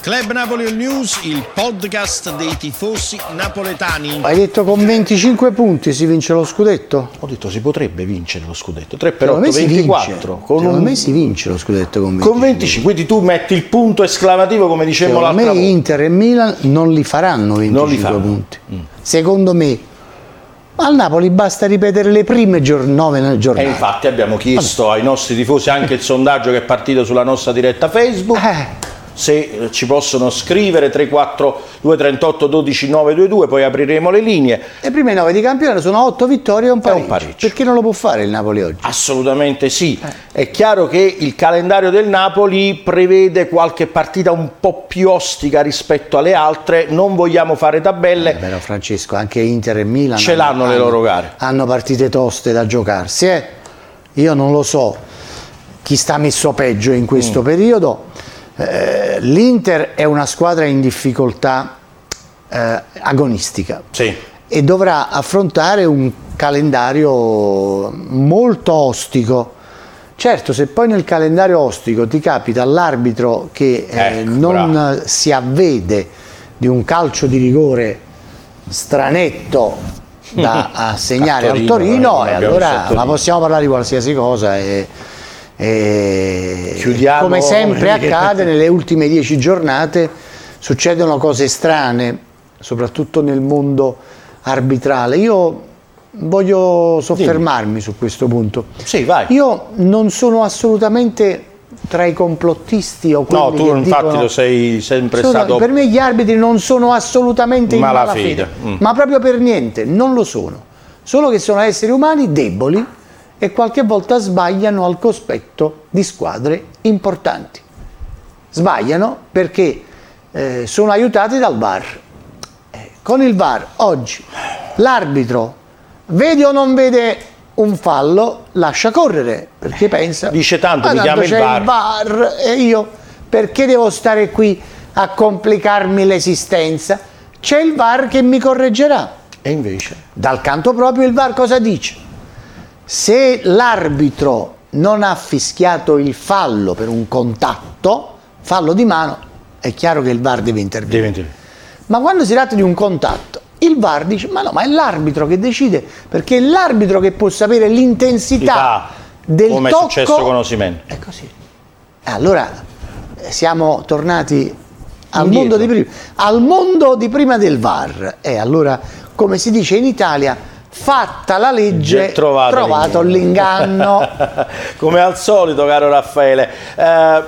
Club Napoli All News, il podcast dei tifosi napoletani. Hai detto con 25 punti si vince lo scudetto? Ho detto si potrebbe vincere lo scudetto. 3 per Secondo 8, me si 24. vince. Con, Secondo un- me si vince lo scudetto con 25. con 25. Quindi tu metti il punto esclamativo come dicevamo Secondo l'altra me volta. Inter e Milan non li faranno 25 Non li faranno. Mm. punti. Secondo me. Ma al Napoli basta ripetere le prime gior- nove E giornate. infatti abbiamo chiesto ai nostri tifosi anche il sondaggio che è partito sulla nostra diretta Facebook. Eh. Se eh, ci possono scrivere 34 238 12 922, poi apriremo le linee. Le prime nove di campionato sono 8 vittorie e un pareggio. pareggio. Perché non lo può fare il Napoli oggi? Assolutamente sì. È chiaro che il calendario del Napoli prevede qualche partita un po' più ostica rispetto alle altre. Non vogliamo fare tabelle. Eh, Però Francesco, anche Inter e Milan Ce l'hanno le loro gare. Hanno partite toste da giocarsi. eh. Io non lo so chi sta messo peggio in Mm. questo periodo. Eh, L'Inter è una squadra in difficoltà eh, agonistica Sì. e dovrà affrontare un calendario molto ostico. Certo, se poi nel calendario ostico ti capita l'arbitro che eh, Ecco, non bravo. si avvede di un calcio di rigore stranetto da assegnare A al Torino, eh, e allora ma possiamo parlare di qualsiasi cosa e, e Chiudiamo- come sempre accade nelle ultime dieci giornate succedono cose strane soprattutto nel mondo arbitrale io voglio soffermarmi su questo punto Sì, vai. io non sono assolutamente tra i complottisti o quelli No, tu infatti dicono- lo sei sempre stato. Per me gli arbitri non sono assolutamente in Malafede. malafede, Mm. ma proprio per niente, non lo sono. Solo che sono esseri umani deboli e qualche volta sbagliano al cospetto di squadre importanti. Sbagliano perché eh, sono aiutati dal VAR. Eh, con il VAR oggi l'arbitro vede o non vede un fallo, lascia correre perché pensa Dice tanto, "Ma mi chiama il VAR." VAR e io perché devo stare qui a complicarmi l'esistenza? C'è il VAR che mi correggerà. E invece? Dal canto proprio il VAR cosa dice? Se l'arbitro non ha fischiato il fallo per un contatto, fallo di mano, è chiaro che il VAR deve intervenire. Diventi- Ma quando si tratta di un contatto, il VAR dice: Ma no, ma è l'arbitro che decide, perché è l'arbitro che può sapere l'intensità del come è tocco. successo con Osimhen. È così. E allora eh, siamo tornati al mondo, di prima, al mondo di prima del VAR. E allora, come si dice in Italia, fatta la legge, Trovato trovato, l'inganno. Come al solito, caro Raffaele. Eh,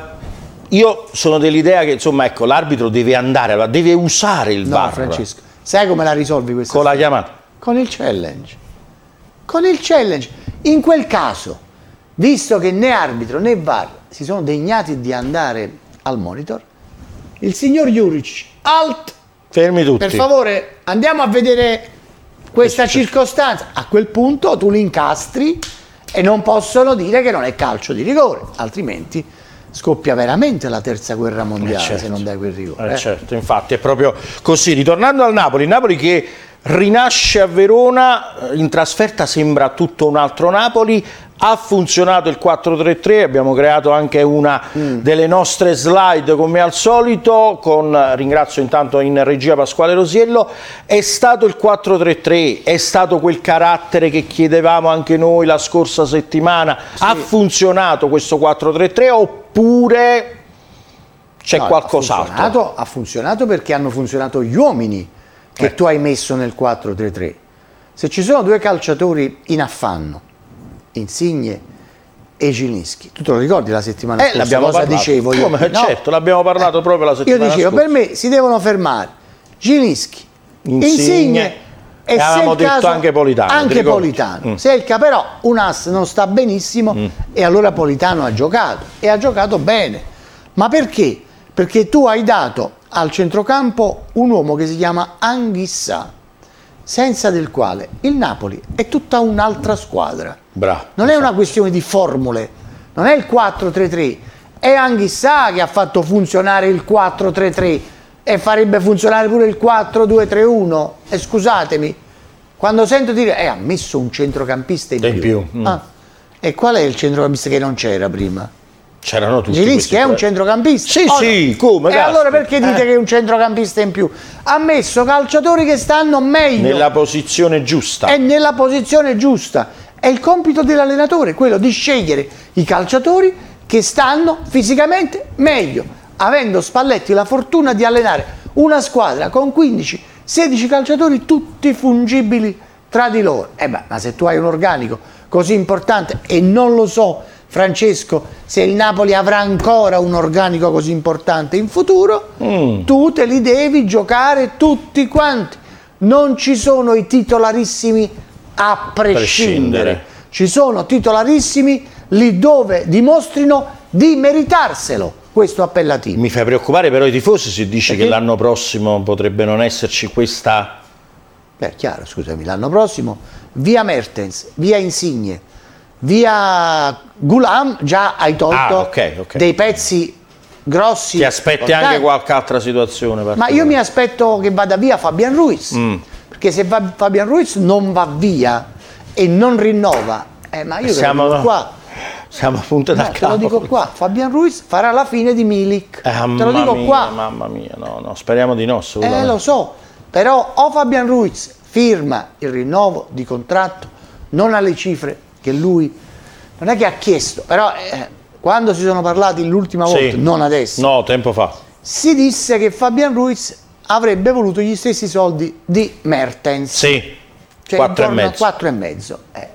io sono dell'idea che insomma, ecco, l'arbitro deve andare, deve usare il No, VAR Francesco, sai come la risolvi questa con la storia? chiamata. Con il challenge. Con il challenge. In quel caso, visto che né arbitro né VAR si sono degnati di andare al monitor, il signor Juric, alt, Fermi tutti. per favore, andiamo a vedere questa circostanza. A quel punto tu li incastri e non possono dire che non è calcio di rigore, altrimenti scoppia veramente la terza guerra mondiale Eh, certo. se non dai quel rigore. Eh, eh. certo, infatti è proprio così. Ritornando al Napoli, Napoli che rinasce a Verona, eh, in trasferta sembra tutto un altro Napoli. Ha funzionato il 4-3-3, abbiamo creato anche una delle nostre slide come al solito, con, ringrazio intanto in regia Pasquale Rosiello, è stato il 4-3-3, è stato quel carattere che chiedevamo anche noi la scorsa settimana, ha funzionato questo 4-3-3 oppure c'è No, Ha qualcos'altro? funzionato, ha funzionato perché hanno funzionato gli uomini che Ecco. tu hai messo nel 4-3-3. Se ci sono due calciatori in affanno, Insigne e Gilinski, tu te lo ricordi la settimana Eh, scorsa? l'abbiamo cosa parlato. dicevo io? Come? Certo, l'abbiamo parlato proprio la Io settimana dicevo, scorsa. per me si devono fermare Gilinski, Insigne, Insigne, e se avevamo detto caso- anche Politano, Anche? Politano. Mm. Se il ca- però un ass non sta benissimo e allora Politano ha giocato e ha giocato bene. Ma perché? Perché tu hai dato al centrocampo un uomo che si chiama Anghissà, senza del quale il Napoli è tutta un'altra squadra. Bravo. Non è una questione di formule, non è il 4-3-3, è Anghissà che ha fatto funzionare il 4-3-3 e farebbe funzionare pure il 4-2-3-1. E scusatemi, quando sento dire, eh, ha messo un centrocampista in In più. più, mm. Ah, e qual è il centrocampista che non c'era prima? C'erano tutti Zilinski è un centrocampista. Sì, O no? sì, come, E caspita. allora perché dite Eh. che è un centrocampista in più? Ha messo calciatori che stanno meglio Nella posizione giusta. è nella posizione giusta. È il compito dell'allenatore, quello di scegliere i calciatori che stanno fisicamente meglio, avendo Spalletti la fortuna di allenare una squadra con 15-16 calciatori tutti fungibili tra di loro. Eh beh, ma se tu hai un organico così importante e non lo so Francesco se il Napoli avrà ancora un organico così importante in futuro, tu te li devi giocare tutti quanti. Non ci sono i titolarissimi a prescindere. Prescindere. Ci sono titolarissimi lì dove dimostrino di meritarselo questo appellativo. Mi fa preoccupare però i tifosi se dici Perché? che l'anno prossimo potrebbe non esserci questa... Beh, chiaro, scusami, l'anno prossimo via Mertens, via Insigne, via Gulam, già hai tolto Ah, ok, ok. dei pezzi grossi. Ti aspetti importanti. anche qualche altra situazione? Ma io mi aspetto che vada via Fabian Ruiz, Mm. perché se va- Fabian Ruiz non va via e non rinnova, eh, ma io Siamo- dico qua, Siamo a punto da no, te lo dico qua, Fabian Ruiz farà la fine di Milik, Eh, te lo dico mia, qua, Mamma mia, no, no, speriamo di no. eh, lo so, però o Fabian Ruiz firma il rinnovo di contratto, non alle cifre che lui, non è che ha chiesto, però eh, quando si sono parlati l'ultima Sì. volta, non adesso, No, tempo fa. si disse che Fabian Ruiz avrebbe voluto gli stessi soldi di Mertens. Sì, Cioè, quattro e intorno a mezzo. quattro e mezzo. Eh,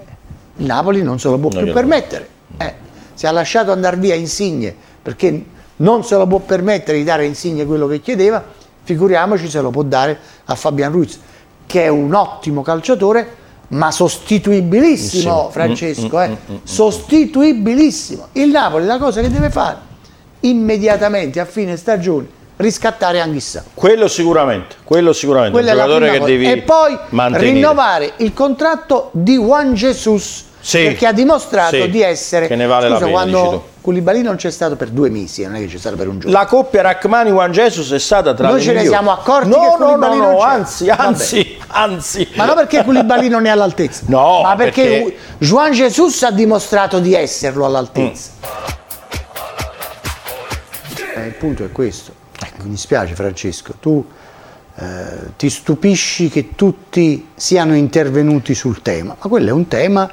il Napoli non se lo può Non più permettere. Eh, si è lasciato andare via Insigne perché non se lo può permettere di dare a Insigne quello che chiedeva, figuriamoci se lo può dare a Fabian Ruiz, che è un ottimo calciatore, ma sostituibilissimo. Francesco. Mm, eh. Sostituibilissimo. Il Napoli la cosa che deve fare immediatamente a fine stagione, riscattare Anghissà. Quello sicuramente, quello sicuramente. La giocatore che devi e poi mantenere. rinnovare il contratto di Juan Jesus Sì. perché ha dimostrato Sì. di essere Che ne vale la Scusa, pena, dici tu. quando Koulibaly non c'è stato per due mesi non è che c'è stato per un giorno La coppia Rachmani Juan Jesus è stata tra Noi le ce ne siamo accorti no, che no, no, Koulibaly non no, c'è. anzi, anzi, anzi. ma non perché Koulibaly non è all'altezza No, ma perché, perché- Juan Jesus ha dimostrato di esserlo all'altezza Eh, il punto è questo Ecco, mi dispiace Francesco tu eh, ti stupisci che tutti siano intervenuti sul tema ma quello è un tema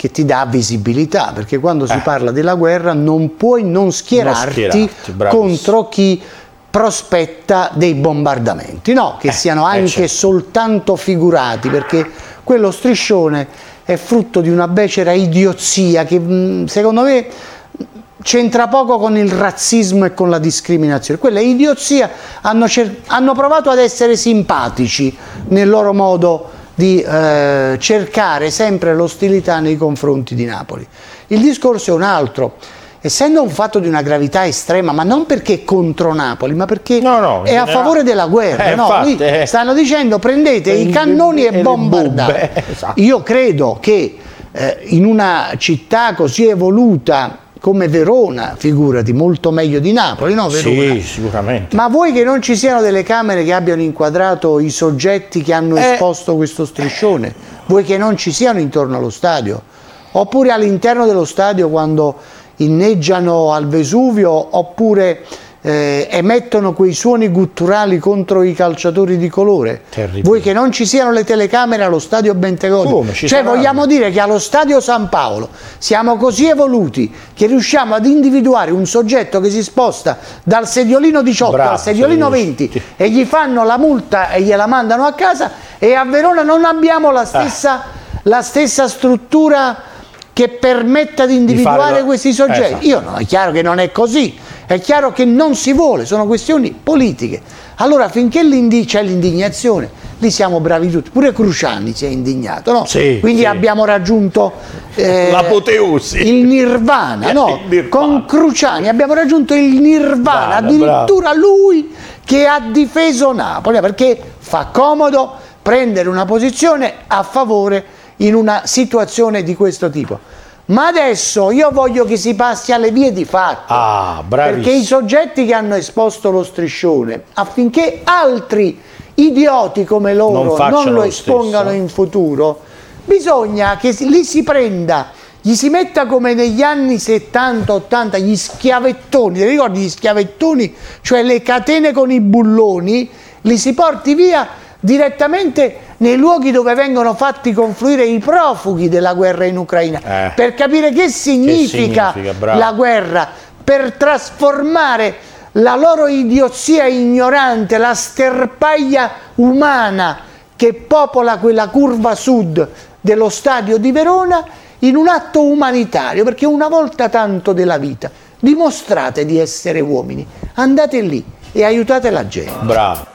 che ti dà visibilità perché quando si Eh. parla della guerra non puoi non schierarti, schierarti, bravissimo. contro chi prospetta dei bombardamenti no che Eh, siano eh, anche certo. soltanto figurati perché quello striscione è frutto di una becera idiozia che mh, secondo me c'entra poco con il razzismo e con la discriminazione. Quella idiozia hanno, cer- hanno provato ad essere simpatici nel loro modo di eh, cercare sempre l'ostilità nei confronti di Napoli. Il discorso è un altro. Essendo un fatto di una gravità estrema, ma non perché contro Napoli, ma perché No, no, è a generale. favore della guerra. Eh, no? infatti, eh. stanno dicendo prendete i cannoni e e bombardate. esatto. Io credo che eh, in una città così evoluta come Verona, figurati, molto meglio di Napoli, no Verona? Sì, sicuramente. Ma vuoi che non ci siano delle camere che abbiano inquadrato i soggetti che hanno Eh. esposto questo striscione? Vuoi che non ci siano intorno allo stadio? Oppure all'interno dello stadio quando inneggiano al Vesuvio oppure eh, emettono quei suoni gutturali contro i calciatori di colore? Terribile. Vuoi che non ci siano le telecamere allo stadio Bentegodi? Cioè saranno. vogliamo dire che allo stadio San Paolo siamo così evoluti che riusciamo ad individuare un soggetto che si sposta dal sediolino 18 Bravo, al sediolino sì, 20 sì. e gli fanno la multa e gliela mandano a casa e a Verona non abbiamo la stessa, la stessa struttura che permetta di individuare la- questi soggetti. Esatto. Io no, è chiaro che non è così, è chiaro che non si vuole, sono questioni politiche. Allora finché c'è l'indignazione, lì siamo bravi tutti, pure Cruciani si è indignato, no? Sì, Quindi sì. abbiamo raggiunto eh, L'apoteosi. il nirvana, no? Il nirvana. Con Cruciani abbiamo raggiunto il nirvana, Bravo, addirittura lui che ha difeso Napoli, perché fa comodo prendere una posizione a favore in una situazione di questo tipo. Ma adesso io voglio che si passi alle vie di fatto. Ah. Perché i soggetti che hanno esposto lo striscione, affinché altri idioti come loro Non non, lo espongano stesso. in futuro, bisogna che lì si prenda gli si metta come negli anni 70-80 gli schiavettoni, ti ricordi gli schiavettoni, cioè le catene con i bulloni, li si porti via direttamente nei luoghi dove vengono fatti confluire i profughi della guerra in Ucraina, Eh. per capire che significa, significa, bravo. la guerra, per trasformare la loro idiozia ignorante, la sterpaglia umana che popola quella curva sud dello stadio di Verona in un atto umanitario, perché una volta tanto della vita dimostrate di essere uomini, andate lì e aiutate la gente. Bravo.